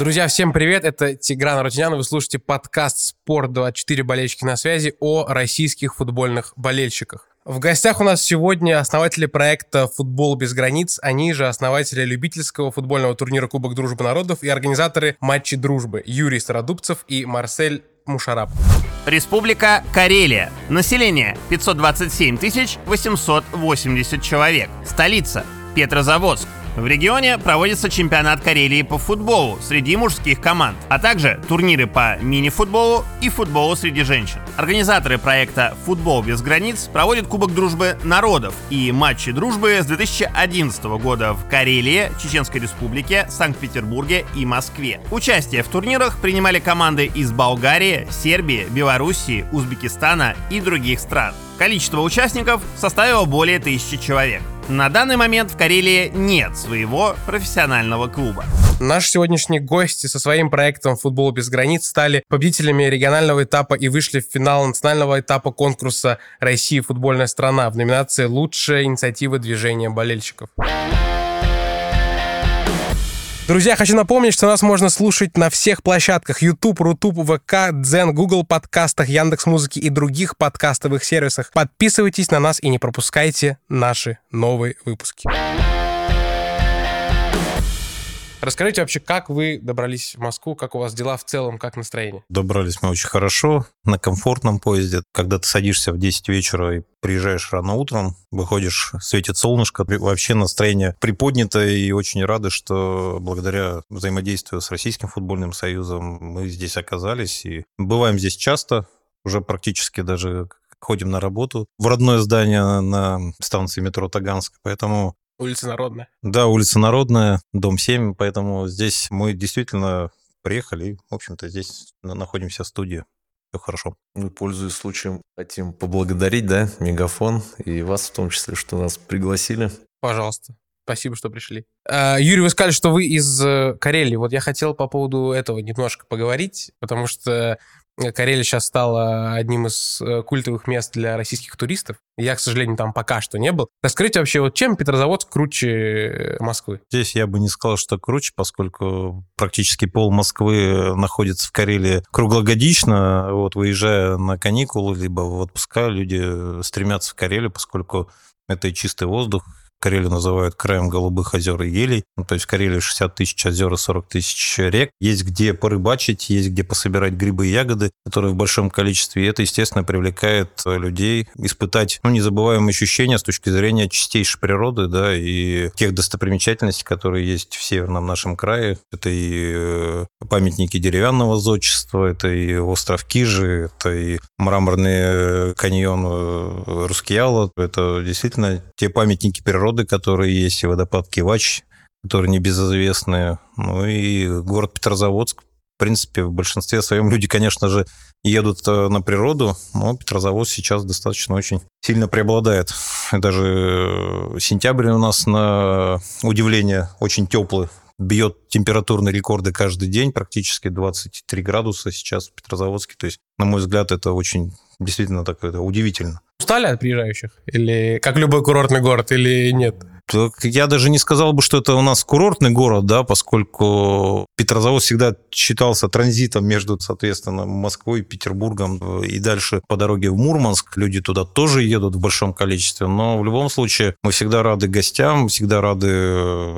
Друзья, всем привет, это Тигран Рутинян, вы слушаете подкаст «Спорт24 болельщики на связи» о российских футбольных болельщиках. В гостях у нас сегодня основатели проекта «Футбол без границ», они же основатели любительского футбольного турнира Кубок Дружбы Народов и организаторы матчей дружбы Юрий Стародубцев и Марсель Мушарап. Республика Карелия. Население 527 880 человек. Столица Петрозаводск. В регионе проводится чемпионат Карелии по футболу среди мужских команд, а также турниры по мини-футболу и футболу среди женщин. Организаторы проекта «Футбол без границ» проводят Кубок дружбы народов и матчи дружбы с 2011 года в Карелии, Чеченской Республике, Санкт-Петербурге и Москве. Участие в турнирах принимали команды из Болгарии, Сербии, Белоруссии, Узбекистана и других стран. Количество участников составило более тысячи человек. На данный момент в Карелии нет своего профессионального клуба. Наши сегодняшние гости со своим проектом «Футбол без границ» стали победителями регионального этапа и вышли в финал национального этапа конкурса «Россия. Футбольная страна» в номинации «Лучшая инициатива движения болельщиков». Друзья, хочу напомнить, что нас можно слушать на всех площадках YouTube, Рутуб, ВК, Дзен, Google подкастах, Яндекс Музыки и других подкастовых сервисах. Подписывайтесь на нас и не пропускайте наши новые выпуски. Расскажите вообще, как вы добрались в Москву, как у вас дела в целом, как настроение? Добрались мы очень хорошо, на комфортном поезде. Когда ты садишься в 10 вечера и приезжаешь рано утром, выходишь, светит солнышко, вообще настроение приподнято и очень рады, что благодаря взаимодействию с Российским футбольным союзом мы здесь оказались и бываем здесь часто, уже практически даже ходим на работу в родное здание на станции метро Таганска, поэтому Улица Народная. Да, улица Народная, дом 7, поэтому здесь мы действительно приехали и, в общем-то, здесь находимся в студии. Все хорошо. Мы, пользуясь случаем, хотим поблагодарить, да, Мегафон и вас в том числе, что нас пригласили. Пожалуйста. Спасибо, что пришли. А, Юрий, вы сказали, что вы из э, Карелии. Вот я хотел по поводу этого немножко поговорить, потому что Карелия сейчас стала одним из э, культовых мест для российских туристов. Я, к сожалению, там пока что не был. Расскажите вообще, вот чем Петрозаводск круче Москвы? Здесь я бы не сказал, что круче, поскольку практически пол Москвы находится в Карелии круглогодично. Вот, выезжая на каникулы, либо в отпуска, люди стремятся в Карелию, поскольку это и чистый воздух, Карелию называют краем голубых озер и елей. Ну, то есть в Карелии 60 тысяч озер и 40 тысяч рек. Есть где порыбачить, есть где пособирать грибы и ягоды, которые в большом количестве. И это, естественно, привлекает людей испытать ну, незабываемые ощущения с точки зрения чистейшей природы да, и тех достопримечательностей, которые есть в северном нашем крае. Это и э, памятники деревянного зодчества, это и остров Кижи, это и мраморный каньон э, Рускеяла. Это действительно те памятники природы, природы, которые есть, и водопад Кивач, которые небезызвестные. Ну и город Петрозаводск. В принципе, в большинстве своем люди, конечно же, едут э, на природу, но Петрозаводск сейчас достаточно очень сильно преобладает. Даже э, сентябрь у нас, на удивление, очень теплый бьет температурные рекорды каждый день, практически 23 градуса сейчас в Петрозаводске. То есть, на мой взгляд, это очень действительно так это удивительно. Устали от приезжающих? Или как любой курортный город, или нет? Я даже не сказал бы, что это у нас курортный город, да, поскольку Петрозавод всегда считался транзитом между, соответственно, Москвой, Петербургом и дальше по дороге в Мурманск. Люди туда тоже едут в большом количестве, но в любом случае мы всегда рады гостям, всегда рады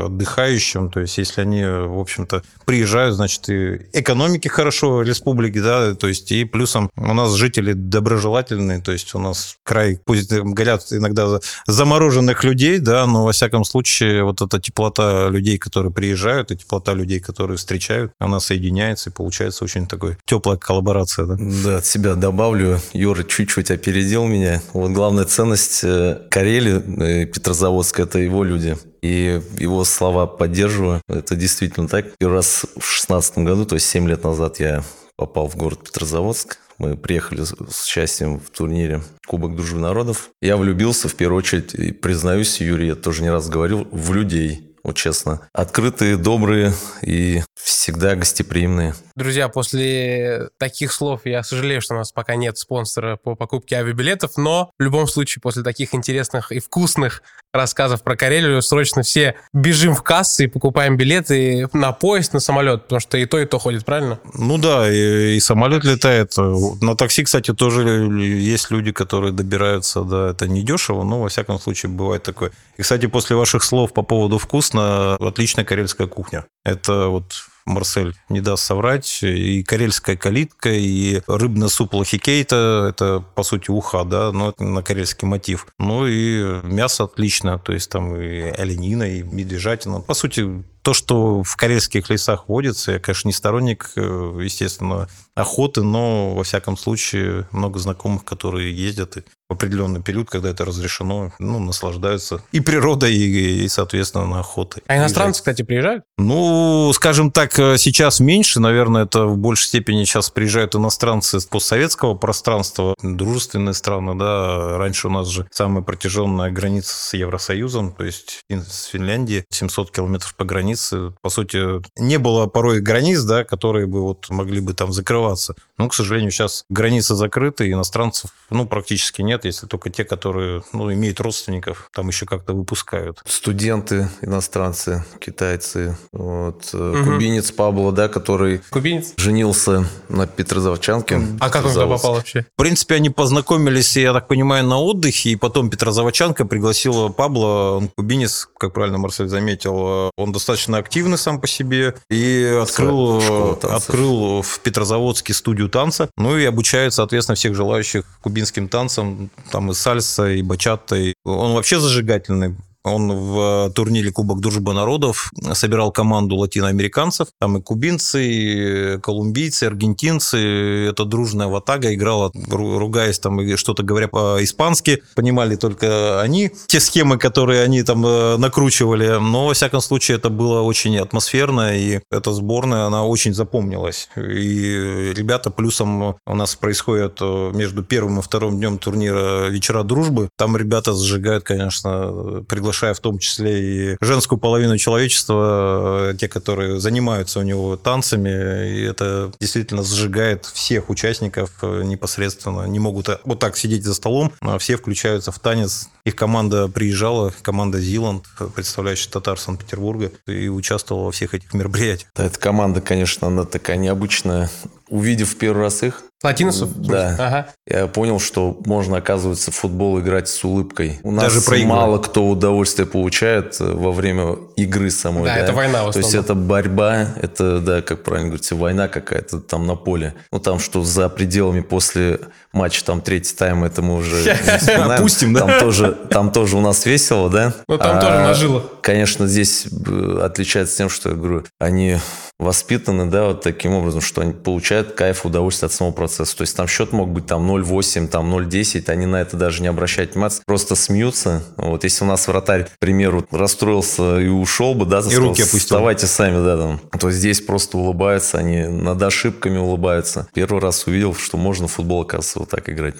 отдыхающим. То есть если они, в общем-то, приезжают, значит, и экономики хорошо республики, да, то есть и плюсом у нас жители доброжелательные, то есть у нас край, пусть говорят иногда замороженных людей, да, но во всяком случае, вот эта теплота людей, которые приезжают, и теплота людей, которые встречают, она соединяется, и получается очень такой теплая коллаборация. Да, да от себя добавлю. Юра чуть-чуть опередил меня. Вот главная ценность э, Карелии, э, Петрозаводска, это его люди. И его слова поддерживаю. Это действительно так. Первый раз в шестнадцатом году, то есть 7 лет назад я попал в город Петрозаводск. Мы приехали с участием в турнире Кубок Дружбы Народов. Я влюбился, в первую очередь, и признаюсь, Юрий, я тоже не раз говорил, в людей вот честно. Открытые, добрые и всегда гостеприимные. Друзья, после таких слов я сожалею, что у нас пока нет спонсора по покупке авиабилетов, но в любом случае после таких интересных и вкусных рассказов про Карелию, срочно все бежим в кассы и покупаем билеты на поезд, на самолет, потому что и то, и то ходит, правильно? Ну да, и, и самолет летает. На такси, кстати, тоже есть люди, которые добираются, да, это не дешево, но во всяком случае бывает такое. И, кстати, после ваших слов по поводу вкусно, отличная карельская кухня. Это вот Марсель не даст соврать. И карельская калитка, и рыбный суп лохикейта, это, по сути, уха, да, но это на карельский мотив. Ну и мясо отлично, то есть там и оленина, и медвежатина. По сути, то, что в карельских лесах водится, я, конечно, не сторонник, э, естественно, охоты, но, во всяком случае, много знакомых, которые ездят и в определенный период, когда это разрешено, ну, наслаждаются и природой, и, и соответственно, охотой. А иностранцы, кстати, приезжают? Ну, скажем так, э, сейчас меньше, наверное, это в большей степени сейчас приезжают иностранцы с постсоветского пространства, дружественные страны, да, раньше у нас же самая протяженная граница с Евросоюзом, то есть с Финляндией, 700 километров по границе, по сути, не было порой границ, да, которые бы вот могли бы там закрываться. Но, к сожалению, сейчас границы закрыты, иностранцев, ну, практически нет, нет, если только те, которые ну, имеют родственников, там еще как-то выпускают. Студенты, иностранцы, китайцы. Вот. Угу. Кубинец Пабло, да, который Кубинец? женился на Петрозаводчанке. А как он туда попал вообще? В принципе, они познакомились, я так понимаю, на отдыхе, и потом Петрозаводчанка пригласила Пабло, он кубинец, как правильно Марсель заметил, он достаточно активный сам по себе, и открыл, открыл в Петрозаводске студию танца, ну и обучает, соответственно, всех желающих кубинским танцам там и сальса, и бачата. И он вообще зажигательный. Он в турнире Кубок Дружбы Народов собирал команду латиноамериканцев. Там и кубинцы, и колумбийцы, аргентинцы. Это дружная ватага играла, ругаясь там и что-то говоря по-испански. Понимали только они те схемы, которые они там э, накручивали. Но, во всяком случае, это было очень атмосферно. И эта сборная, она очень запомнилась. И ребята плюсом у нас происходит э, между первым и вторым днем турнира вечера дружбы. Там ребята зажигают, конечно, приглашают приглашая в том числе и женскую половину человечества, э, те, которые занимаются у него танцами, и это действительно сжигает всех участников э, непосредственно. Не могут э, вот так сидеть за столом, а все включаются в танец. Их команда приезжала, команда Зиланд, представляющая татар Санкт-Петербурга, и участвовала во всех этих мероприятиях. Да, эта команда, конечно, она такая необычная. Увидев первый раз их, Латиносов? Да. Ага. Я понял, что можно, оказывается, в футбол играть с улыбкой. У нас Даже мало кто удовольствие получает э, во время игры самой. Да, да? это война в То есть это борьба, это, да, как правильно говорится, война какая-то там на поле. Ну, там что за пределами после матча, там третий тайм, это мы уже Опустим, да? Там тоже, там тоже у нас весело, да? Ну, там тоже а, нажило. Конечно, здесь э, отличается тем, что, я говорю, они воспитаны, да, вот таким образом, что они получают кайф, удовольствие от самого процесса. То есть там счет мог быть там 0,8, там 0,10, они на это даже не обращают внимания, просто смеются. Вот если у нас вратарь, к примеру, расстроился и ушел бы, да, и руки опустил. Давайте сами, да, там, то здесь просто улыбаются, они над ошибками улыбаются. Первый раз увидел, что можно в футбол, оказывается, вот так играть.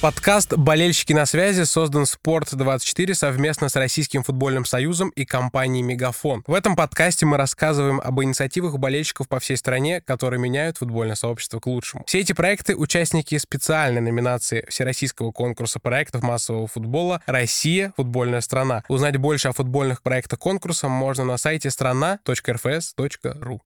Подкаст «Болельщики на связи» создан «Спорт24» совместно с Российским футбольным союзом и компанией «Мегафон». В этом подкасте мы рассказываем об инициативах болельщиков по всей стране, которые меняют футбольное сообщество к лучшему. Все эти проекты — участники специальной номинации Всероссийского конкурса проектов массового футбола «Россия. Футбольная страна». Узнать больше о футбольных проектах конкурса можно на сайте страна.рфс.ру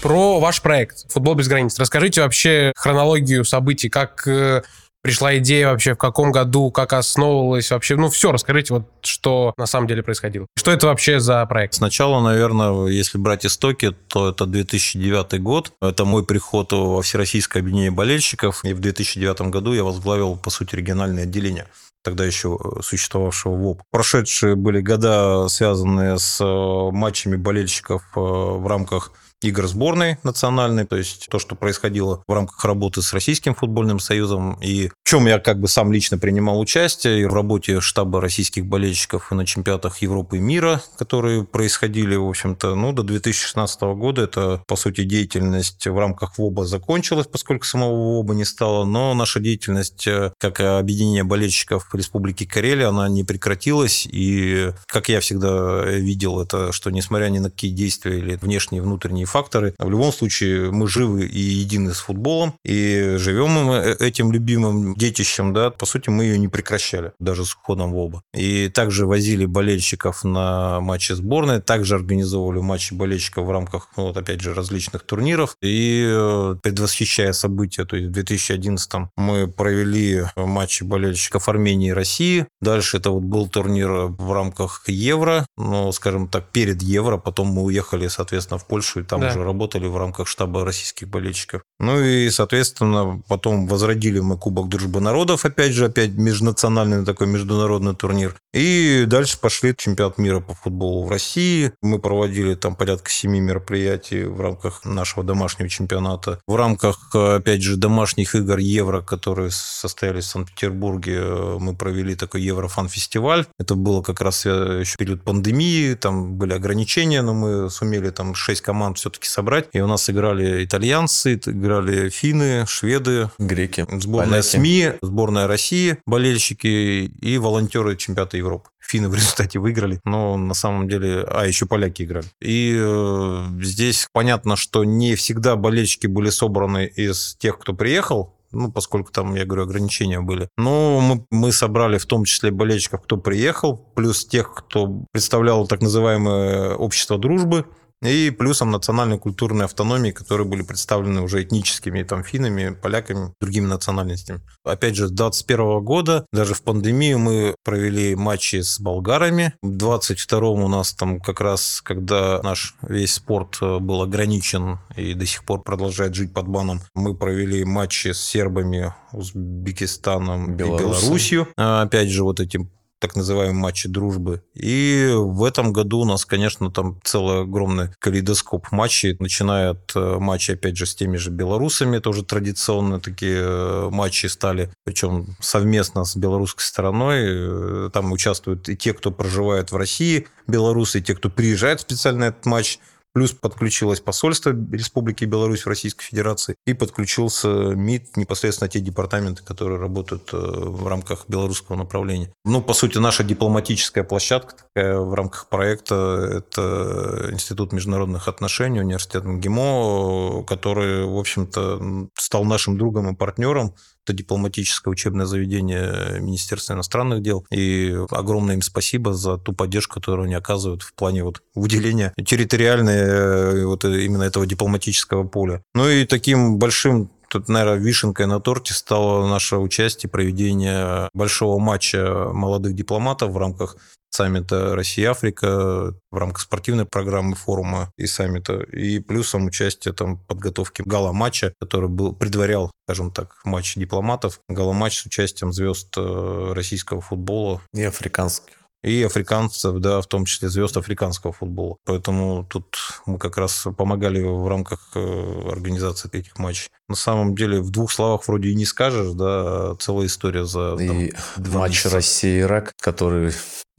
про ваш проект «Футбол без границ». Расскажите вообще хронологию событий, как э, пришла идея вообще, в каком году, как основывалась вообще, ну все, расскажите вот, что на самом деле происходило. Что это вообще за проект? Сначала, наверное, если брать истоки, то это 2009 год. Это мой приход во Всероссийское объединение болельщиков. И в 2009 году я возглавил, по сути, региональное отделение тогда еще существовавшего ВОП. Прошедшие были года, связанные с э, матчами болельщиков э, в рамках игр сборной национальной, то есть то, что происходило в рамках работы с Российским футбольным союзом, и в чем я как бы сам лично принимал участие, и в работе штаба российских болельщиков и на чемпионатах Европы и мира, которые происходили, в общем-то, ну, до 2016 года. Это, по сути, деятельность в рамках ВОБа закончилась, поскольку самого ВОБа не стало, но наша деятельность э, как объединение болельщиков Республики Карелия, она не прекратилась, и, как я всегда видел, это, что несмотря ни на какие действия или внешние внутренние факторы. В любом случае мы живы и едины с футболом, и живем мы этим любимым детищем, да, по сути, мы ее не прекращали, даже с уходом в оба. И также возили болельщиков на матчи сборной, также организовывали матчи болельщиков в рамках, ну, вот опять же, различных турниров. И э, предвосхищая события, то есть в 2011 мы провели матчи болельщиков Армении и России. Дальше это вот был турнир в рамках Евро, ну, скажем так, перед Евро. Потом мы уехали, соответственно, в Польшу и там да. уже работали в рамках штаба российских болельщиков. Ну и, соответственно, потом возродили мы Кубок Дружбы Народов, опять же, опять межнациональный такой международный турнир. И дальше пошли чемпионат мира по футболу в России. Мы проводили там порядка семи мероприятий в рамках нашего домашнего чемпионата. В рамках, опять же, домашних игр Евро, которые состоялись в Санкт-Петербурге, мы провели такой Еврофан-фестиваль. Это было как раз еще период пандемии, там были ограничения, но мы сумели там шесть команд все-таки собрать. И у нас играли итальянцы, играли финны, шведы, греки, сборная поляки. СМИ, сборная России, болельщики и волонтеры чемпионата Европы. Финны в результате выиграли, но на самом деле... А, еще поляки играли. И э, здесь понятно, что не всегда болельщики были собраны из тех, кто приехал, ну, поскольку там, я говорю, ограничения были. Но мы, мы собрали в том числе болельщиков, кто приехал, плюс тех, кто представлял так называемое общество дружбы, и плюсом национальной культурной автономии, которые были представлены уже этническими там финами, поляками, другими национальностями. Опять же, с 2021 года, даже в пандемию мы провели матчи с болгарами. В 22 у нас там как раз, когда наш весь спорт э, был ограничен и до сих пор продолжает жить под баном, мы провели матчи с сербами, Узбекистаном Белоруссия. и Белоруссию. А, опять же, вот этим так называемые матчи дружбы. И в этом году у нас, конечно, там целый огромный калейдоскоп матчей, начиная от э, матчей, опять же, с теми же белорусами, тоже традиционные такие э, матчи стали, причем совместно с белорусской стороной. Э, там участвуют и те, кто проживает в России, белорусы, и те, кто приезжает специально на этот матч. Плюс подключилось посольство Республики Беларусь в Российской Федерации и подключился МИД, непосредственно те департаменты, которые работают э, в рамках белорусского направления. Ну, по сути, наша дипломатическая площадка такая в рамках проекта – это Институт международных отношений, университет МГИМО, который, в общем-то, стал нашим другом и партнером это дипломатическое учебное заведение Министерства иностранных дел. И огромное им спасибо за ту поддержку, которую они оказывают в плане вот выделения территориальной э, вот именно этого дипломатического поля. Ну и таким большим Тут, наверное, вишенкой на торте стало наше участие, проведение большого матча молодых дипломатов в рамках саммита Россия-Африка, в рамках спортивной программы форума и саммита, и плюсом участие там подготовки гала-матча, который был, предварял, скажем так, матч дипломатов, гала-матч с участием звезд э, российского футбола. И африканских и африканцев, да, в том числе звезд африканского футбола. Поэтому тут мы как раз помогали в рамках э, организации этих матчей. На самом деле, в двух словах вроде и не скажешь, да, целая история за И там, матч Россия-Ирак, который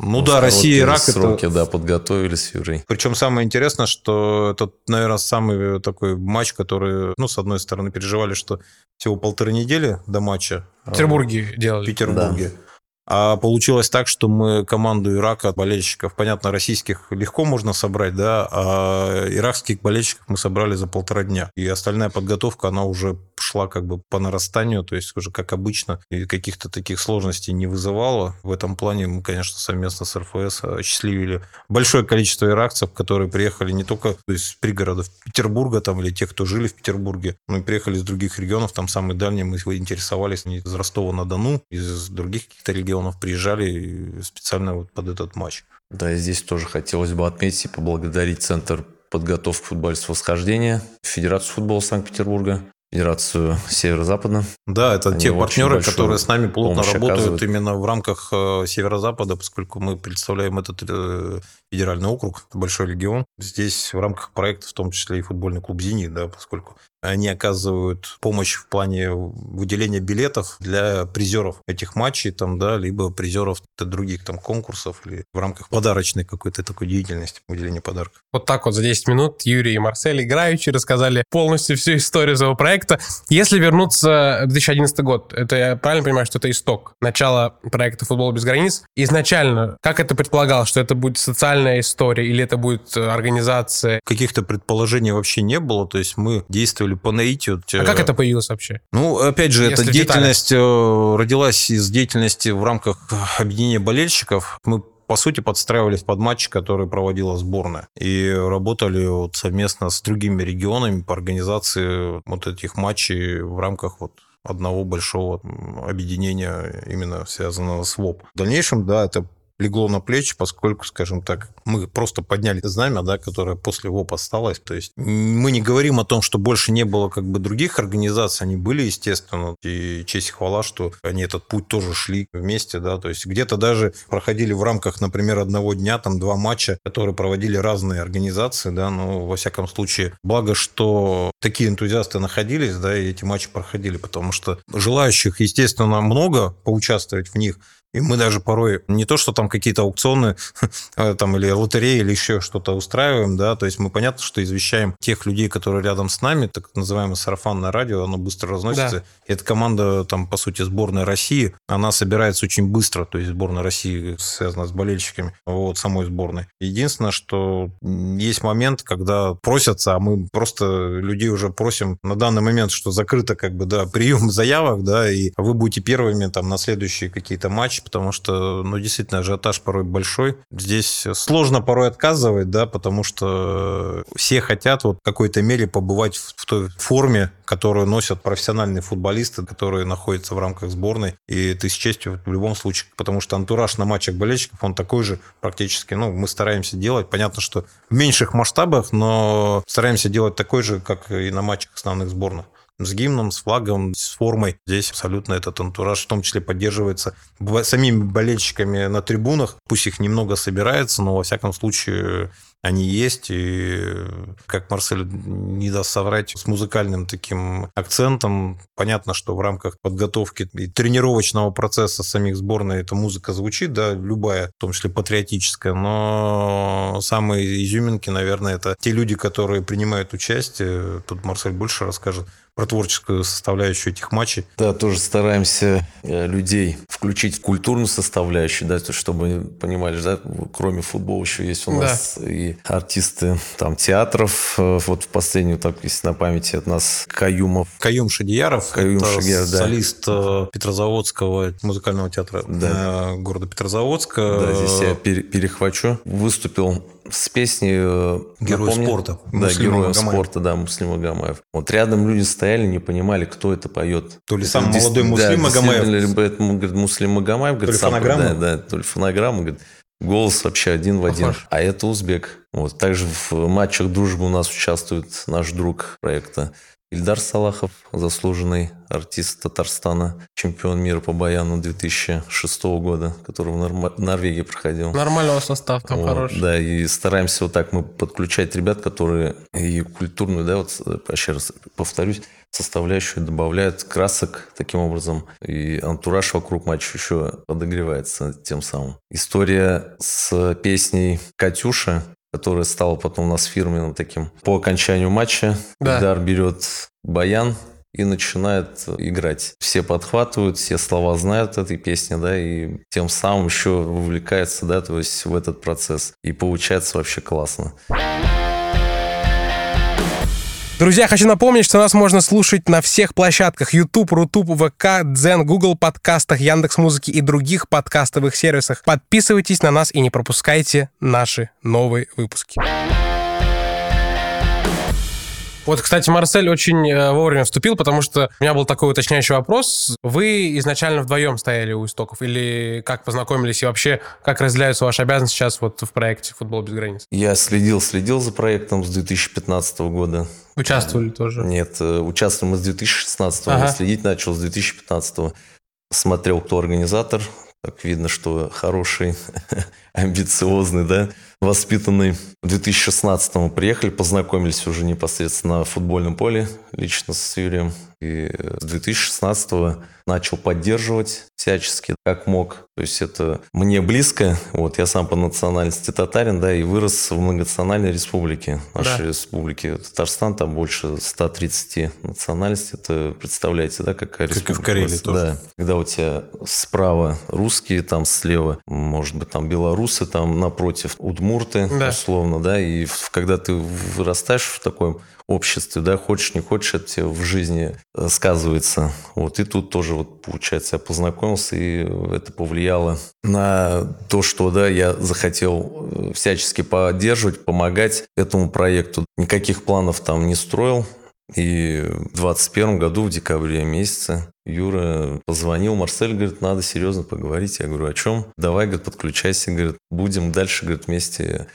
ну да, Россия и Ирак сроки, это... да, подготовились, Юрий. Причем самое интересное, что это, наверное, самый такой матч, который, ну, с одной стороны, переживали, что всего полторы недели до матча. В Петербурге делали. В Петербурге. Да. А получилось так, что мы команду Ирака, болельщиков, понятно, российских легко можно собрать, да, а иракских болельщиков мы собрали за полтора дня. И остальная подготовка, она уже шла как бы по нарастанию, то есть уже как обычно, и каких-то таких сложностей не вызывало. В этом плане мы, конечно, совместно с РФС осчастливили большое количество иракцев, которые приехали не только с пригородов Петербурга там, или тех, кто жили в Петербурге, но и приехали из других регионов, там самые дальние мы интересовались из Ростова-на-Дону, из других каких-то регионов регионов приезжали специально вот под этот матч. Да, и здесь тоже хотелось бы отметить и поблагодарить Центр подготовки футбольного восхождения, Федерацию футбола Санкт-Петербурга, Федерацию Северо-Запада. Да, это Они те партнеры, которые с нами плотно работают оказывают. именно в рамках э, Северо-Запада, поскольку мы представляем этот э, федеральный округ, большой регион. Здесь в рамках проекта, в том числе и футбольный клуб «Зенит», да, поскольку они оказывают помощь в плане выделения билетов для призеров этих матчей, там, да, либо призеров других там конкурсов или в рамках подарочной какой-то такой деятельности, выделения подарков. Вот так вот за 10 минут Юрий и Марсель играючи рассказали полностью всю историю своего проекта. Если вернуться в 2011 год, это я правильно понимаю, что это исток, начало проекта «Футбол без границ». Изначально, как это предполагалось, что это будет социальная история или это будет организация? Каких-то предположений вообще не было, то есть мы действовали по наитию. А как это появилось вообще? Ну, опять же, Если эта деятельность э, родилась из деятельности в рамках объединения болельщиков. Мы по сути, подстраивались под матчи, которые проводила сборная. И работали вот совместно с другими регионами по организации вот этих матчей в рамках вот одного большого объединения, именно связанного с ВОП. В дальнейшем, да, это легло на плечи, поскольку, скажем так, мы просто подняли знамя, да, которое после ВОП осталось. То есть мы не говорим о том, что больше не было как бы других организаций, они были, естественно, и честь и хвала, что они этот путь тоже шли вместе, да, то есть где-то даже проходили в рамках, например, одного дня, там, два матча, которые проводили разные организации, да, но, во всяком случае, благо, что такие энтузиасты находились, да, и эти матчи проходили, потому что желающих, естественно, много поучаствовать в них, и мы даже порой не то, что там какие-то аукционы а, там, или лотереи, или еще что-то устраиваем, да, то есть мы понятно, что извещаем тех людей, которые рядом с нами, так называемое сарафанное радио, оно быстро разносится. Да. И эта команда, там, по сути, сборная России, она собирается очень быстро, то есть сборная России связана с болельщиками, вот, самой сборной. Единственное, что есть момент, когда просятся, а мы просто людей уже просим на данный момент, что закрыто, как бы, да, прием заявок, да, и вы будете первыми там на следующие какие-то матчи, потому что, ну, действительно, ажиотаж порой большой. Здесь сложно порой отказывать, да, потому что все хотят вот в какой-то мере побывать в той форме, которую носят профессиональные футболисты, которые находятся в рамках сборной. И ты с честью в любом случае, потому что антураж на матчах болельщиков, он такой же практически, ну, мы стараемся делать. Понятно, что в меньших масштабах, но стараемся делать такой же, как и на матчах основных сборных с гимном, с флагом, с формой. Здесь абсолютно этот антураж в том числе поддерживается самими болельщиками на трибунах. Пусть их немного собирается, но во всяком случае они есть, и, как Марсель не даст соврать, с музыкальным таким акцентом. Понятно, что в рамках подготовки и тренировочного процесса самих сборной эта музыка звучит, да, любая, в том числе патриотическая, но самые изюминки, наверное, это те люди, которые принимают участие. Тут Марсель больше расскажет про творческую составляющую этих матчей. Да, тоже стараемся э, людей включить в культурную составляющую, да, чтобы понимали, да, кроме футбола еще есть у нас да. и артисты там театров. Э, вот в последнюю, так, если на памяти от нас Каюмов. Каюм Шадияров. Каюм Шадияров, да. Солист э, Петрозаводского музыкального театра да. города Петрозаводска. Да, здесь я перехвачу. Выступил с песней Герой напомню, спорта. Да, Герой спорта, да, Муслим Агамаев. Вот рядом люди стояли, не понимали, кто это поет. То ли сам молодой Муслим да, Магомаев. Либо это говорит, Муслим Магомаев. Говорит, то ли фонограмма? Да, да, то ли фонограмма. Говорит, голос вообще один в один. Похож. А это узбек. Вот. Также в матчах дружбы у нас участвует наш друг проекта Ильдар Салахов, заслуженный артист Татарстана, чемпион мира по баяну 2006 года, который в Нор- Норвегии проходил. Нормального состав там вот, хороший. Да, и стараемся вот так мы подключать ребят, которые и культурную, да, вот еще раз повторюсь, составляющую добавляют красок таким образом, и антураж вокруг матча еще подогревается тем самым. История с песней «Катюша» которая стала потом у нас фирменным таким. По окончанию матча да. Ильдар берет баян и начинает играть. Все подхватывают, все слова знают этой песни, да, и тем самым еще вовлекается, да, то есть в этот процесс. И получается вообще классно. Друзья, хочу напомнить, что нас можно слушать на всех площадках YouTube, Рутуб, ВК, Дзен, Google подкастах, Яндекс Музыки и других подкастовых сервисах. Подписывайтесь на нас и не пропускайте наши новые выпуски. Вот, кстати, Марсель очень э, вовремя вступил, потому что у меня был такой уточняющий вопрос. Вы изначально вдвоем стояли у истоков или как познакомились и вообще как разделяются ваши обязанности сейчас вот в проекте «Футбол без границ»? Я следил, следил за проектом с 2015 года. Участвовали тоже? Нет, э, участвовали мы с 2016 ага. следить начал с 2015 Смотрел, кто организатор. Так видно, что хороший, амбициозный, да, воспитанный. В 2016 мы приехали, познакомились уже непосредственно на футбольном поле, лично с Юрием. И с 2016 начал поддерживать всячески, как мог. То есть это мне близко. Вот я сам по национальности татарин, да, и вырос в многонациональной республике. Нашей да. республики Татарстан, там больше 130 национальностей. Это представляете, да, какая как республика? Как и в Карелии тоже. Да. Когда у тебя справа русские, там слева, может быть, там белорусы, там напротив удмурты, да. условно, да, и когда ты вырастаешь в таком обществе, да, хочешь, не хочешь, это тебе в жизни э, сказывается. Вот и тут тоже вот, получается, я познакомился, и это повлияло на то, что, да, я захотел э, всячески поддерживать, помогать этому проекту. Никаких планов там не строил, и в 2021 году, в декабре месяце, Юра позвонил, Марсель говорит, надо серьезно поговорить. Я говорю, о чем? Давай, говорит, подключайся, говорит, будем дальше, говорит, вместе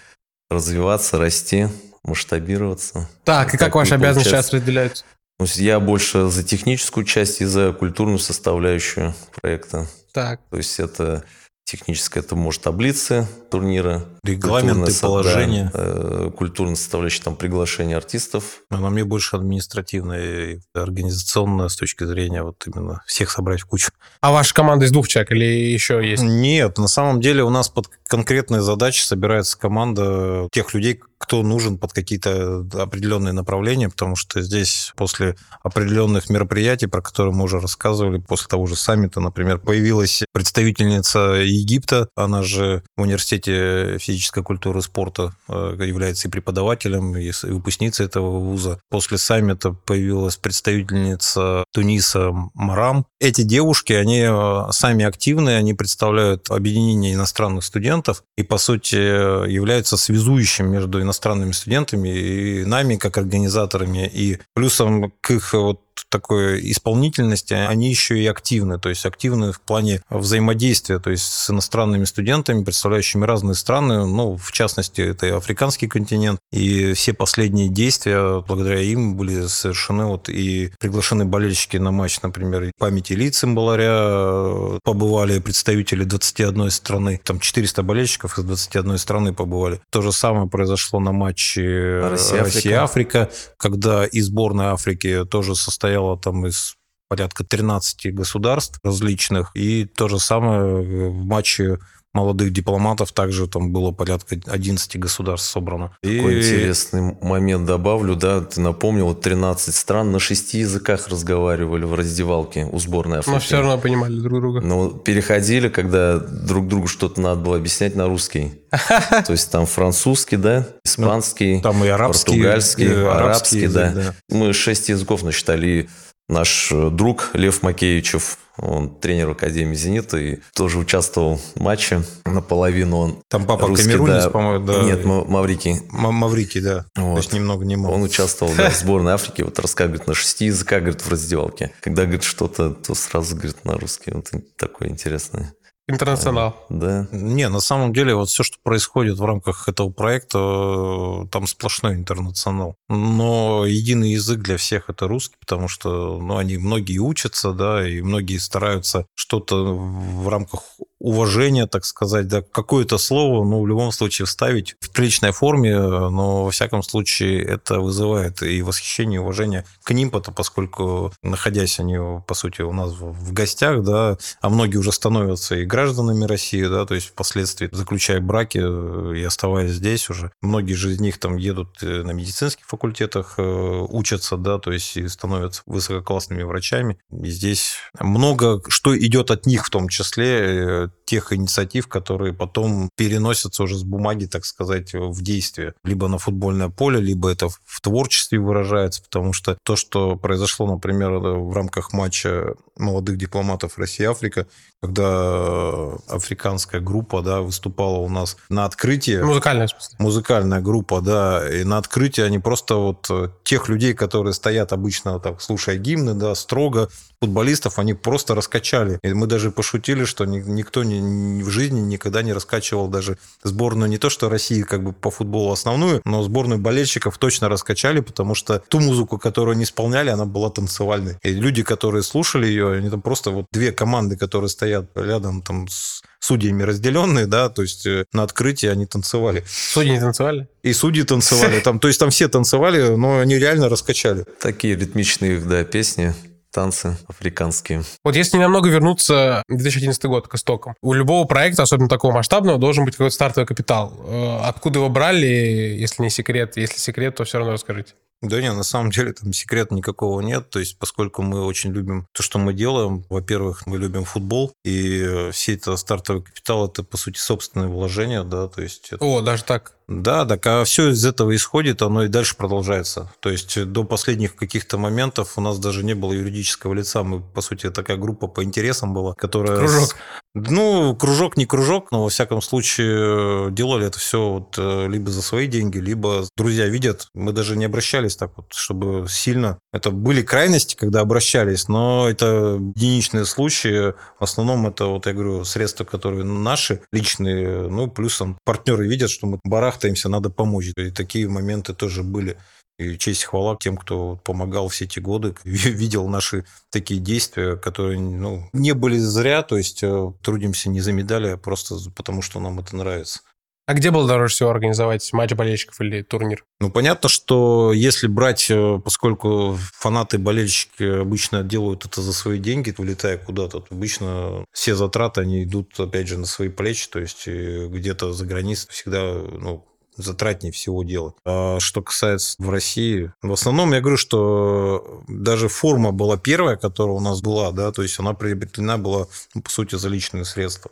развиваться, расти масштабироваться. Так, и как ваши обязанности сейчас разделяются? Я больше за техническую часть и за культурную составляющую проекта. Так. То есть это техническое, это может таблицы турнира. Регламенты, положения. Да, э, культурная составляющая, там приглашение артистов. Она мне больше административная и организационная с точки зрения вот именно всех собрать в кучу. А ваша команда из двух человек или еще есть? Нет, на самом деле у нас под конкретные задачи собирается команда тех людей, кто нужен под какие-то определенные направления, потому что здесь после определенных мероприятий, про которые мы уже рассказывали, после того же саммита, например, появилась представительница Египта, она же в университете физической культуры и спорта э, является и преподавателем, и выпускницей этого вуза. После саммита появилась представительница Туниса Марам. Эти девушки, они э, сами активные, они представляют объединение иностранных студентов и, по сути, являются связующим между иностранными студентами и нами, как организаторами. И плюсом к их вот такой исполнительности, они еще и активны, то есть активны в плане взаимодействия, то есть с иностранными студентами, представляющими разные страны, ну, в частности, это и африканский континент, и все последние действия, благодаря им, были совершены вот и приглашены болельщики на матч, например, памяти лиц Цимбаларя, побывали представители 21 страны, там 400 болельщиков из 21 страны побывали. То же самое произошло на матче Россия-Африка, когда и сборная Африки тоже состояла состояла там из порядка 13 государств различных. И то же самое в матче молодых дипломатов также там было порядка 11 государств собрано. Такой и... интересный момент добавлю, да, ты напомнил, 13 стран на шести языках разговаривали в раздевалке у сборной Африки. Но все равно понимали друг друга. Но переходили, когда друг другу что-то надо было объяснять на русский. То есть там французский, да, испанский, там и арабский, португальский, арабский, да. Мы шесть языков насчитали. Наш друг Лев Макеевичев он тренер Академии «Зенита» и тоже участвовал в матче наполовину. Он Там папа русский, камерунец, да. по-моему, да. Нет, Маврикий. М- Маврикий, да. Вот. То есть немного не мог. Он участвовал да, в сборной Африки, вот рассказывает на шести языках, говорит, в раздевалке. Когда, говорит, что-то, то сразу, говорит, на русский. Вот такое интересное. Интернационал. Да. Не, на самом деле вот все, что происходит в рамках этого проекта, там сплошной интернационал. Но единый язык для всех это русский, потому что ну, они многие учатся, да, и многие стараются что-то в рамках уважения, так сказать, да, какое-то слово, ну, в любом случае вставить в приличной форме, но, во всяком случае, это вызывает и восхищение, и уважение к ним, поскольку, находясь они, по сути, у нас в гостях, да, а многие уже становятся и гражданами России, да, то есть впоследствии заключая браки и оставаясь здесь уже. Многие же из них там едут э, на медицинских факультетах, э, учатся, да, то есть и становятся высококлассными врачами. И здесь много что идет от них в том числе, uh, тех инициатив, которые потом переносятся уже с бумаги, так сказать, в действие. Либо на футбольное поле, либо это в творчестве выражается, потому что то, что произошло, например, в рамках матча молодых дипломатов Россия-Африка, когда африканская группа да, выступала у нас на открытии. Музыкальная, в смысле. Музыкальная группа, да. И на открытии они просто вот э, тех людей, которые стоят обычно, так, слушая гимны, да, строго, футболистов, они просто раскачали. И мы даже пошутили, что никто не ни- в жизни никогда не раскачивал даже сборную не то, что России как бы по футболу основную, но сборную болельщиков точно раскачали, потому что ту музыку, которую они исполняли, она была танцевальной. И люди, которые слушали ее, они там просто вот две команды, которые стоят рядом там с судьями разделенные, да, то есть э, на открытии они танцевали. Судьи не танцевали? И судьи танцевали, там, то есть там все танцевали, но они реально раскачали. Такие ритмичные, да, песни, танцы африканские. Вот если немного вернуться в 2011 год к истокам, у любого проекта, особенно такого масштабного, должен быть какой-то стартовый капитал. Э, Откуда его брали, если не секрет? Если секрет, то все равно расскажите. Да нет, на самом деле там секрета никакого нет. То есть, поскольку мы очень любим то, что мы делаем, во-первых, мы любим футбол, и э, все это стартовый капитал это по сути собственное вложение, да, то есть это- О, даже так. Да, так а все из этого исходит, оно и дальше продолжается. То есть до последних каких-то моментов у нас даже не было юридического лица. Мы, по сути, такая группа по интересам была, которая... Кружок. Ну, кружок не кружок, но во всяком случае делали это все вот э, либо за свои деньги, либо друзья видят. Мы даже не обращались так вот, чтобы сильно... Это были крайности, когда обращались, но это единичные случаи. В основном это, вот я говорю, средства, которые наши, личные, ну, плюсом партнеры видят, что мы барахтаемся, надо помочь. И такие моменты тоже были. И честь и хвала тем, кто помогал все эти годы, видел наши такие действия, которые ну, не были зря, то есть э, трудимся не за медали, а просто потому, что нам это нравится. А где было дороже всего организовать матч болельщиков или турнир? Ну, понятно, что если брать, э, поскольку фанаты, болельщики обычно делают это за свои деньги, вылетая куда-то, то обычно все затраты, они идут, опять же, на свои плечи, то есть э, где-то за границей всегда, ну, затратнее всего делать. А что касается в России, в основном я говорю, что даже форма была первая, которая у нас была, да, то есть она приобретена была, ну, по сути, за личные средства.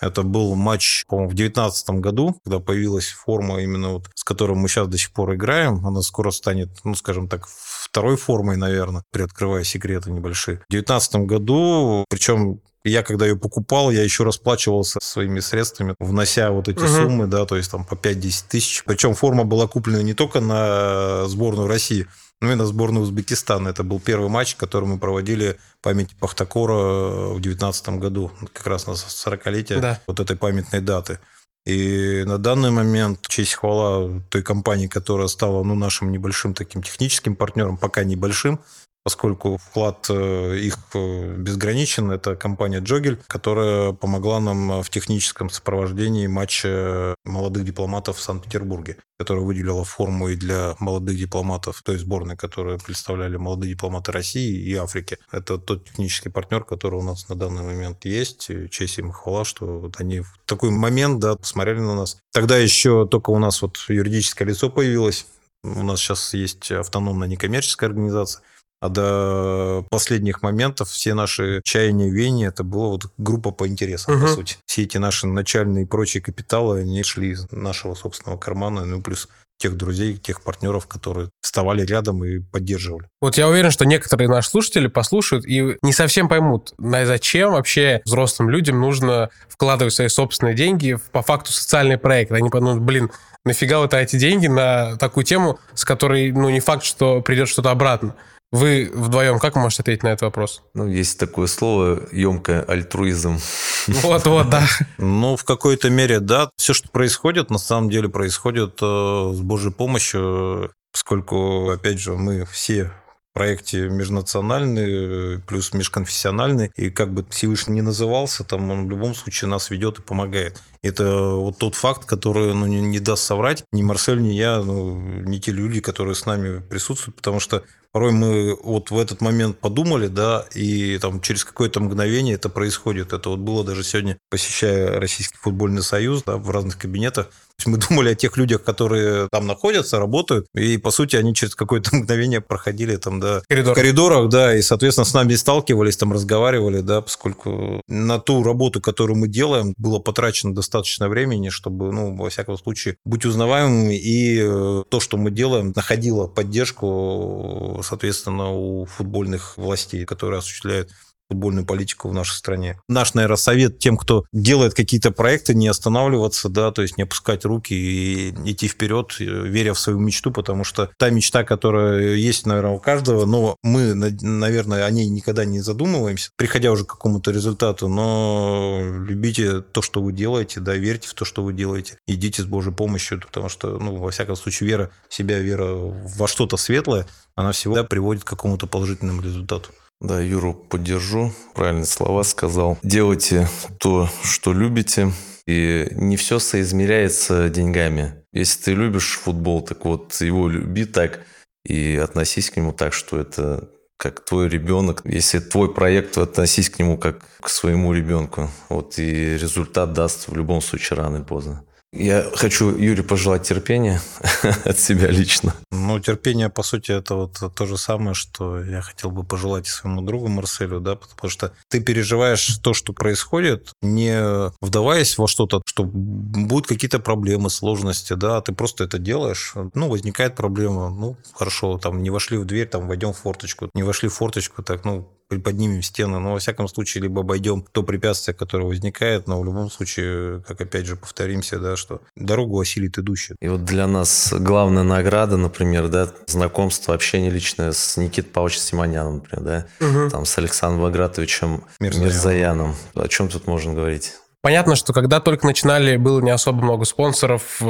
Это был матч, по-моему, в 2019 году, когда появилась форма именно вот, с которой мы сейчас до сих пор играем. Она скоро станет, ну, скажем так, второй формой, наверное, приоткрывая секреты небольшие. В 2019 году, причем я, когда ее покупал, я еще расплачивался своими средствами, внося вот эти Мгм. суммы, да, то есть там по 5-10 тысяч. Причем форма была куплена не только на сборную России, но и на сборную Узбекистана. Это был первый матч, который мы проводили в памяти Пахтакора в 2019 году, как раз на 40-летие Да. вот этой памятной даты. И на данный момент честь хвала той компании, которая стала ну, нашим небольшим таким техническим партнером, пока небольшим, поскольку вклад э, их э, безграничен. Это компания «Джогель», которая помогла нам в техническом сопровождении матча молодых дипломатов в Санкт-Петербурге, которая выделила форму и для молодых дипломатов той сборной, которые представляли молодые дипломаты России и Африки. Это тот технический партнер, который у нас на данный момент есть. Честь им хвала, что вот они в такой момент да, посмотрели на нас. Тогда еще только у нас вот юридическое лицо появилось. У нас сейчас есть автономная некоммерческая организация. А до последних моментов все наши чаяния, веяния, это была вот группа по интересам, Мгм. по сути. Все эти наши начальные и прочие капиталы, они шли из нашего собственного кармана, ну, плюс тех друзей, тех партнеров, которые вставали рядом и поддерживали. Вот я уверен, что некоторые наши слушатели послушают и не совсем поймут, на зачем вообще взрослым людям нужно вкладывать свои собственные деньги в, по факту, социальный проект. Они подумают, блин, нафига вы тратите деньги на такую тему, с которой, ну, не факт, что придет что-то обратно. Вы вдвоем как вы можете ответить на этот вопрос? Ну, есть такое слово емкое альтруизм. Вот-вот, да. Ну, в какой-то мере, да. Все, что происходит, на самом деле происходит э, с Божьей помощью, поскольку, опять же, мы все в проекте межнациональный, плюс межконфессиональный, и как бы Всевышний не назывался, там он в любом случае нас ведет и помогает. Это вот тот факт, который ну, не, не даст соврать ни Марсель, ни я, ну, ни те люди, которые с нами присутствуют, потому что порой мы вот в этот момент подумали, да, и там через какое-то мгновение это происходит. Это вот было даже сегодня, посещая Российский футбольный союз, да, в разных кабинетах. То есть мы думали о тех людях, которые там находятся, работают, и, по сути, они через какое-то мгновение проходили там, да, Коридор. в коридорах, да, и, соответственно, с нами сталкивались, там разговаривали, да, поскольку на ту работу, которую мы делаем, было потрачено достаточно времени, чтобы, ну, во всяком случае, быть узнаваемыми, и э, то, что мы делаем, находило поддержку, соответственно, у футбольных властей, которые осуществляют футбольную политику в нашей стране. Наш, наверное, совет тем, кто делает какие-то проекты, не останавливаться, да, то есть не опускать руки и идти вперед, веря в свою мечту, потому что та мечта, которая есть, наверное, у каждого, но мы, наверное, о ней никогда не задумываемся, приходя уже к какому-то результату, но любите то, что вы делаете, да, верьте в то, что вы делаете, идите с Божьей помощью, потому что, ну, во всяком случае, вера в себя, вера во что-то светлое, она всегда приводит к какому-то положительному результату. Да, Юру поддержу. Правильные слова сказал. Делайте то, что любите. И не все соизмеряется деньгами. Если ты любишь футбол, так вот его люби так и относись к нему так, что это как твой ребенок. Если твой проект, то относись к нему как к своему ребенку. Вот и результат даст в любом случае рано и поздно. Я хочу Юре пожелать терпения от себя лично. Ну, терпение, по сути, это вот то же самое, что я хотел бы пожелать и своему другу Марселю, да, потому что ты переживаешь то, что происходит, не вдаваясь во что-то, что будут какие-то проблемы, сложности, да, ты просто это делаешь, ну, возникает проблема, ну, хорошо, там, не вошли в дверь, там, войдем в форточку, не вошли в форточку, так, ну, приподнимем стены, но во всяком случае либо обойдем то препятствие, которое возникает, но в любом случае, как опять же повторимся, да, что дорогу осилит идущий. И вот для нас главная награда, например, да, знакомство, общение личное с Никитой Павловичем Симоняном, например, да, угу. там с Александром Багратовичем Мирзаяном. Мирзаяном. О чем тут можно говорить? Понятно, что когда только начинали, было не особо много спонсоров,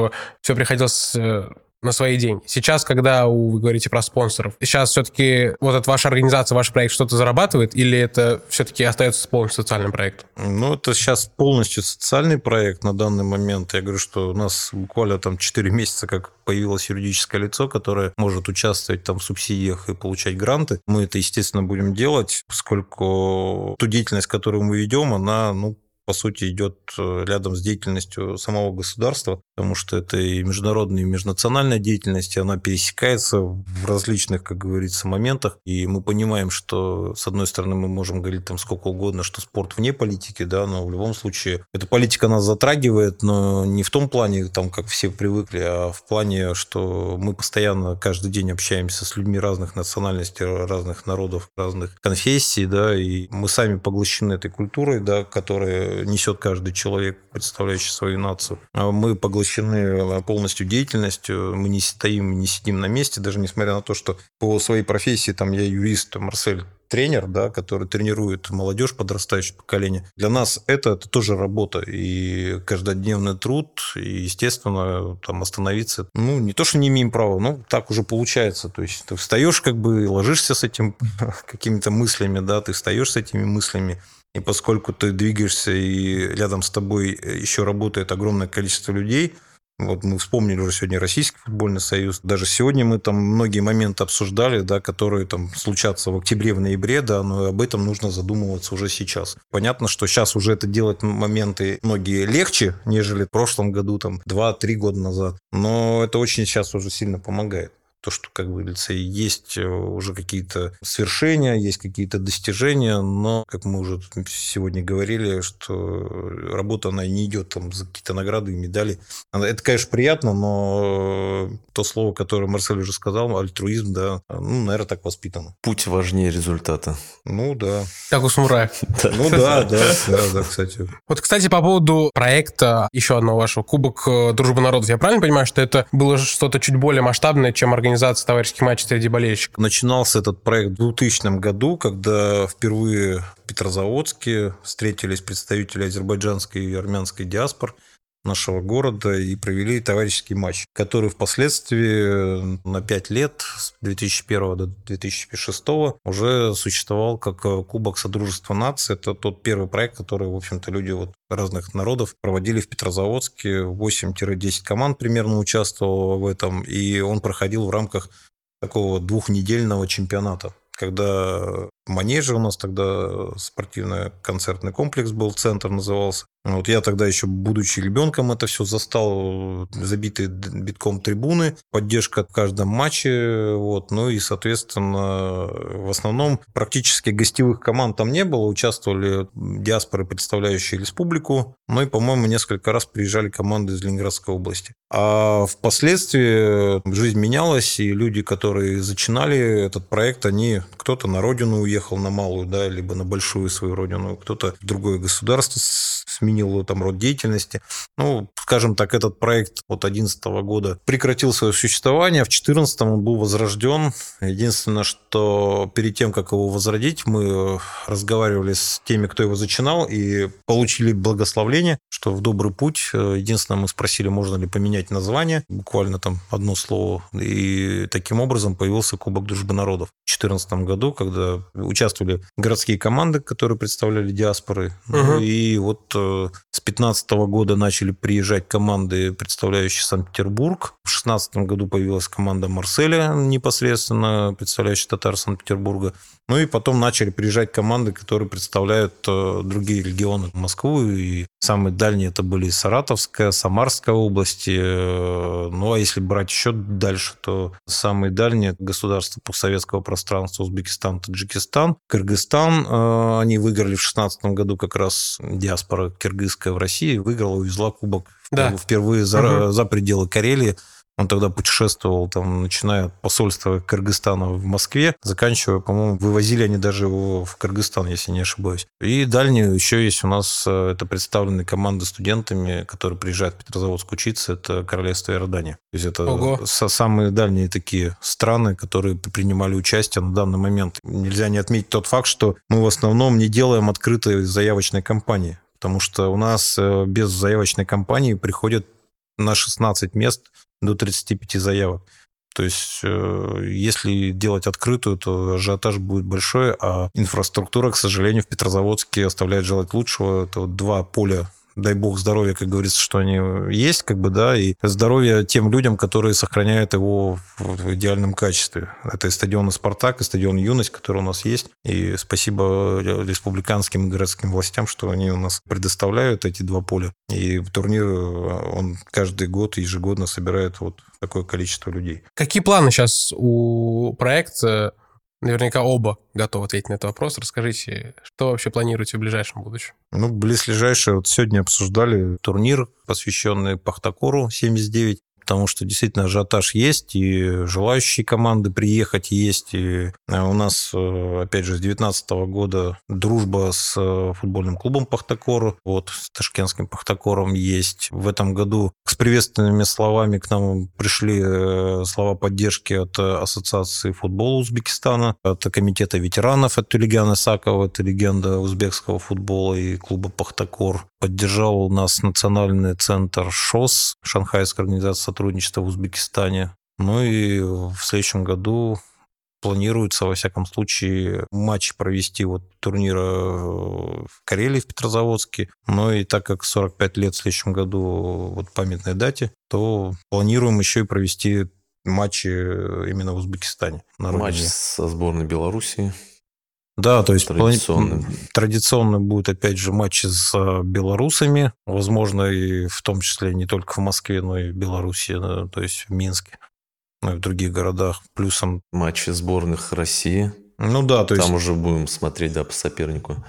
все приходилось э, на свои деньги. Сейчас, когда вы говорите про спонсоров, сейчас все-таки вот эта ваша организация, ваш проект что-то зарабатывает, или это все-таки остается полностью социальным проектом? Ну, это сейчас полностью социальный проект на данный момент. Я говорю, что у нас буквально там 4 месяца, как появилось юридическое лицо, которое может участвовать там в субсидиях и получать гранты. Мы это, естественно, будем делать, поскольку ту деятельность, которую мы ведем, она, ну, по сути, идет э, рядом с деятельностью самого государства, потому что это и международная, и межнациональная деятельность, и она пересекается в различных, как говорится, моментах. И мы понимаем, что, с одной стороны, мы можем говорить там сколько угодно, что спорт вне политики, да, но в любом случае эта политика нас затрагивает, но не в том плане, там, как все привыкли, а в плане, что мы постоянно каждый день общаемся с людьми разных национальностей, разных народов, разных конфессий, да, и мы сами поглощены этой культурой, да, которая несет каждый человек, представляющий свою нацию. А мы поглощены а, полностью деятельностью, мы не стоим, не сидим на месте, даже несмотря на то, что по своей профессии, там я юрист, Марсель тренер, да, который тренирует молодежь, подрастающее поколение. Для нас это, это тоже работа и каждодневный труд, и, естественно, там остановиться, ну, не то, что не имеем права, но так уже получается. То есть ты встаешь как бы, ложишься с этим какими-то мыслями, да, ты встаешь с этими мыслями, и поскольку ты двигаешься, и рядом с тобой еще работает огромное количество людей, вот мы вспомнили уже сегодня Российский футбольный союз. Даже сегодня мы там многие моменты обсуждали, да, которые там случатся в октябре, в ноябре, да, но об этом нужно задумываться уже сейчас. Понятно, что сейчас уже это делать моменты многие легче, нежели в прошлом году, там, 2-3 года назад. Но это очень сейчас уже сильно помогает то, что, как говорится, есть э, уже какие-то свершения, есть какие-то достижения, но, как мы уже сегодня говорили, что работа, она не идет там за какие-то награды и медали. Это, конечно, приятно, но то слово, которое Марсель уже сказал, альтруизм, да, ну, наверное, так воспитано. Путь важнее результата. Ну, да. Как у самурая. Ну, да, да, да, да, кстати. Вот, кстати, по поводу проекта еще одного вашего, Кубок э, Дружбы народов, я правильно понимаю, что это было что-то чуть более масштабное, чем организация организации товарищеских матчей среди болельщиков. Начинался этот проект в 2000 году, когда впервые в Петрозаводске встретились представители азербайджанской и армянской диаспор нашего города и провели товарищеский матч, который впоследствии на 5 лет, с 2001 до 2006 уже существовал как Кубок Содружества наций. Это тот первый проект, который, в общем-то, люди вот разных народов проводили в Петрозаводске. 8-10 команд примерно участвовало в этом, и он проходил в рамках такого двухнедельного чемпионата когда манеже у нас тогда спортивно-концертный комплекс был, центр назывался. Вот я тогда еще, будучи ребенком, это все застал, забитые битком трибуны, поддержка в каждом матче, вот, ну и, соответственно, в основном практически гостевых команд там не было, участвовали диаспоры, представляющие республику, ну и, по-моему, несколько раз приезжали команды из Ленинградской области. А впоследствии жизнь менялась, и люди, которые зачинали этот проект, они кто-то на родину уехал, уехал на малую, да, либо на большую свою родину, кто-то в другое государство сменил там род деятельности. Ну, скажем так, этот проект от 2011 года прекратил свое существование, в 2014 он был возрожден. Единственное, что перед тем, как его возродить, мы разговаривали с теми, кто его зачинал, и получили благословление, что в добрый путь. Единственное, мы спросили, можно ли поменять название, буквально там одно слово, и таким образом появился Кубок Дружбы Народов. В 2014 году, когда участвовали городские команды, которые представляли диаспоры, угу. ну, и вот э, с 2015 года начали приезжать команды, представляющие Санкт-Петербург. В 2016 году появилась команда Марселя, непосредственно представляющая татар Санкт-Петербурга. Ну и потом начали приезжать команды, которые представляют э, другие регионы Москву. И самые дальние это были Саратовская, Самарская области. Э, ну а если брать еще дальше, то самые дальние государства постсоветского пространства Узбекистан, Таджикистан, Кыргызстан. Э, они выиграли в 2016 году как раз диаспора киргизская в России, выиграла, увезла кубок да. впервые за, угу. за пределы Карелии. Он тогда путешествовал, там, начиная от посольства Кыргызстана в Москве, заканчивая, по-моему, вывозили они даже его в Кыргызстан, если не ошибаюсь. И дальние еще есть у нас, э, это представленные команды студентами, которые приезжают в Петрозаводск учиться, это Королевство Иордания. То есть это Ого. самые дальние такие страны, которые принимали участие на данный момент. Нельзя не отметить тот факт, что мы в основном не делаем открытой заявочной кампании потому что у нас э, без заявочной кампании приходят на 16 мест до 35 заявок. То есть, э, если делать открытую, то ажиотаж будет большой, а инфраструктура, к сожалению, в Петрозаводске оставляет желать лучшего. Это вот два поля дай бог здоровья, как говорится, что они есть, как бы, да, и здоровье тем людям, которые сохраняют его в идеальном качестве. Это и стадион «Спартак», и стадион «Юность», который у нас есть. И спасибо республиканским и городским властям, что они у нас предоставляют эти два поля. И турнир, он каждый год, ежегодно собирает вот такое количество людей. Какие планы сейчас у проекта Наверняка оба готовы ответить на этот вопрос. Расскажите, что вообще планируете в ближайшем будущем? Ну, близлежащее, вот сегодня обсуждали турнир, посвященный Пахтакору 79 потому что действительно ажиотаж есть, и желающие команды приехать есть. И э, у нас, э, опять же, с 2019 года дружба с э, футбольным клубом Пахтакор, вот, с ташкентским Пахтакором есть. В этом году с приветственными словами к нам пришли слова поддержки от Ассоциации футбола Узбекистана, от Комитета ветеранов, от Тулигана Сакова, это легенда узбекского футбола и клуба Пахтакор. Поддержал нас национальный центр ШОС, Шанхайская организация сотрудничества в Узбекистане. Ну и в следующем году планируется, во всяком случае, матч провести вот турнира в Карелии, в Петрозаводске. Но и так как 45 лет в следующем году вот памятной дате, то планируем еще и провести матчи именно в Узбекистане. На Матч со сборной Белоруссии. Да, то есть традиционно. традиционно будет опять же матчи с а, белорусами, возможно, и в том числе не только в Москве, но и в Беларуси, да, то есть в Минске, ну и в других городах. Плюсом... Матчи сборных России. Ну да, то есть... Там уже будем смотреть, да, по сопернику.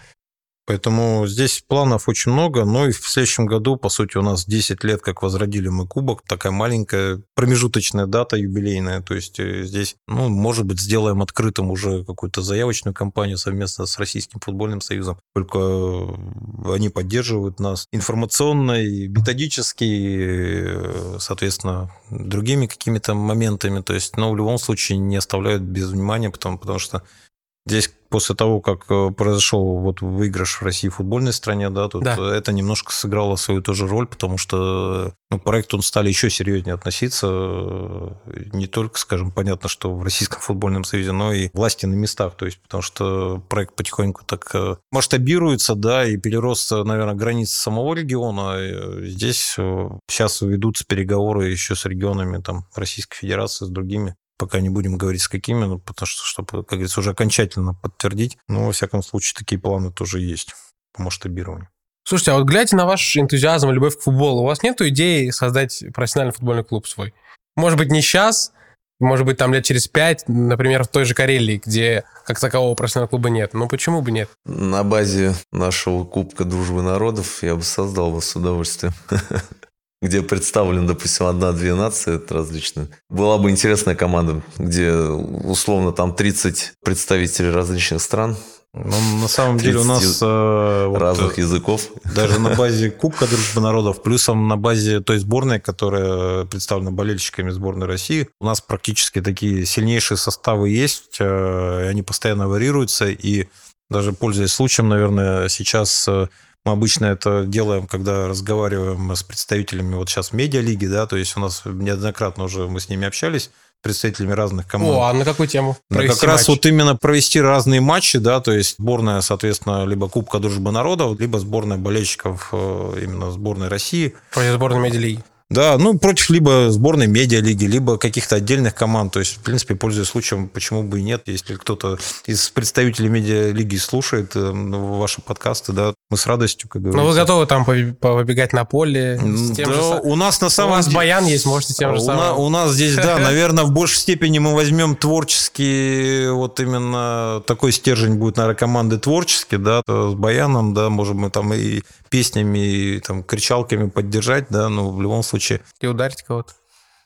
Поэтому здесь планов очень много, но и в следующем году, по сути, у нас 10 лет, как возродили мы кубок, такая маленькая промежуточная дата юбилейная, то есть э, здесь, ну, может быть, сделаем открытым уже какую-то заявочную кампанию совместно с Российским футбольным союзом, только э, они поддерживают нас информационно и методически, э, соответственно, другими какими-то моментами, то есть, но в любом случае не оставляют без внимания, потому, потому что Здесь после того, как э, произошел вот выигрыш в России в футбольной стране, да, тут да. это немножко сыграло свою тоже роль, потому что ну, к проекту стали еще серьезнее относиться. Не только, скажем, понятно, что в Российском футбольном союзе, но и власти на местах. То есть, потому что проект потихоньку так э, масштабируется, да, и перерос, наверное, границы самого региона. Здесь э, сейчас ведутся переговоры еще с регионами там, Российской Федерации, с другими пока не будем говорить с какими, ну, потому что, чтобы, как говорится, уже окончательно подтвердить. Но, во всяком случае, такие планы тоже есть по масштабированию. Слушайте, а вот глядя на ваш энтузиазм и любовь к футболу, у вас нет идеи создать профессиональный футбольный клуб свой? Может быть, не сейчас, может быть, там лет через пять, например, в той же Карелии, где как такового профессионального клуба нет. Ну почему бы нет? На базе нашего Кубка Дружбы Народов я бы создал бы с удовольствием. где представлен, допустим, одна-две нации различные. Была бы интересная команда, где условно там 30 представителей различных стран, ну, на самом деле у нас... Э, разных вот, языков. Даже на базе Кубка Дружбы Народов, плюсом на базе той сборной, которая представлена болельщиками сборной России, у нас практически такие сильнейшие составы есть, э, они постоянно варьируются, и даже пользуясь случаем, наверное, сейчас э, мы обычно это делаем, когда разговариваем с представителями вот сейчас медиалиги, да, то есть у нас неоднократно уже мы с ними общались, представителями разных команд. О, а на какую тему? Да, как раз вот именно провести разные матчи, да, то есть сборная, соответственно, либо Кубка Дружбы Народов, либо сборная болельщиков э, именно сборной России. Против сборной медиалиги. Да, ну, против либо сборной медиалиги, либо каких-то отдельных команд. То есть, в принципе, пользуясь случаем, почему бы и нет, если кто-то из представителей медиалиги слушает э, ваши подкасты, да, мы с радостью, как говорится. Ну, вы готовы там побегать на поле? С тем да, же... у нас на самом У вас баян есть, можете тем же у самым. У нас здесь, да, наверное, в большей степени мы возьмем творческий, вот именно такой стержень будет, наверное, команды творческий, да, с баяном, да, можем мы там и песнями, и там кричалками поддержать, да, но в любом случае. И ударить кого-то.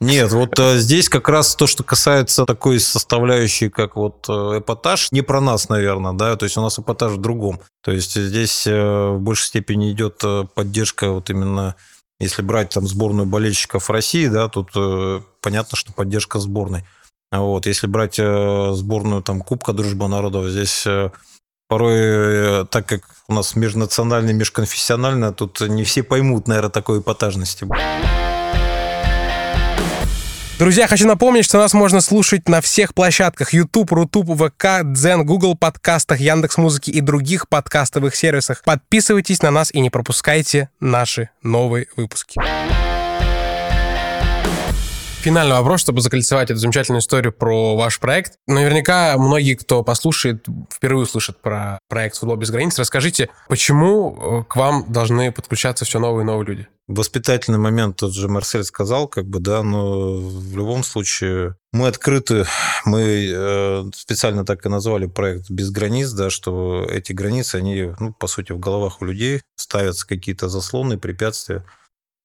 Нет, вот э, здесь как раз то, что касается такой составляющей, как вот э, эпатаж, не про нас, наверное, да, то есть у нас эпатаж в другом. То есть здесь э, в большей степени идет поддержка вот именно, если брать там сборную болельщиков России, да, тут понятно, что поддержка сборной. Вот, если брать сборную там Кубка Дружба народов, здесь порой, так как у нас межнациональный, межконфессиональный, тут не все поймут, наверное, такой эпатажности. Друзья, хочу напомнить, что нас можно слушать на всех площадках YouTube, Рутуб, ВК, Дзен, Google подкастах, Яндекс Музыки и других подкастовых сервисах. Подписывайтесь на нас и не пропускайте наши новые выпуски. Финальный вопрос, чтобы закольцевать эту замечательную историю про ваш проект. Наверняка многие, кто послушает, впервые услышат про проект «Футбол без границ». Расскажите, почему э, к вам должны подключаться все новые и новые люди? Воспитательный момент, тот же Марсель сказал, как бы, да, но в любом случае мы открыты, мы э, специально так и назвали проект «Без границ», да, что эти границы, они, ну, по сути, в головах у людей ставятся какие-то заслоны, препятствия,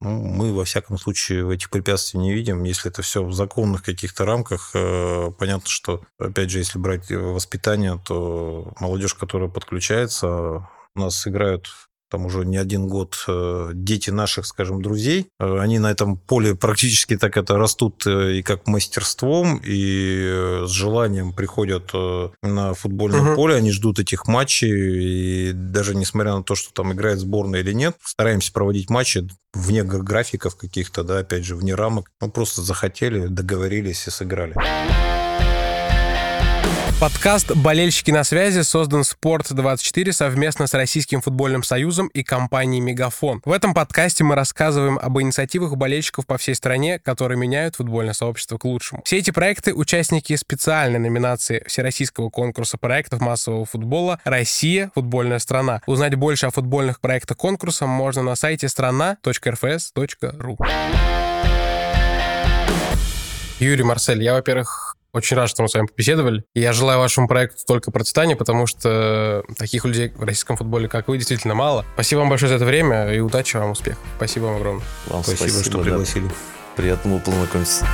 ну, мы, во всяком случае, этих препятствий не видим. Если это все в законных каких-то рамках, э, понятно, что, опять же, если брать воспитание, то молодежь, которая подключается, у нас играют там уже не один год э, дети наших, скажем, друзей. Э, они на этом поле практически так это растут э, и как мастерством, и с желанием приходят на футбольное угу. поле, они ждут этих матчей, и даже несмотря на то, что там играет сборная или нет, стараемся проводить матчи вне графиков каких-то, да, опять же, вне рамок. Мы просто захотели, договорились и сыграли. Подкаст «Болельщики на связи» создан «Спорт24» совместно с Российским футбольным союзом и компанией «Мегафон». В этом подкасте мы рассказываем об инициативах болельщиков по всей стране, которые меняют футбольное сообщество к лучшему. Все эти проекты — участники специальной номинации Всероссийского конкурса проектов массового футбола «Россия. Футбольная страна». Узнать больше о футбольных проектах конкурса можно на сайте страна.рфс.ру. Юрий Марсель, я, во-первых, очень рад, что мы с вами побеседовали. И я желаю вашему проекту только процветания, потому что таких людей в российском футболе, как вы, действительно мало. Спасибо вам большое за это время и удачи вам, успехов. Спасибо вам огромное. Вам спасибо, спасибо что пригласили. Да. Приятно было познакомиться.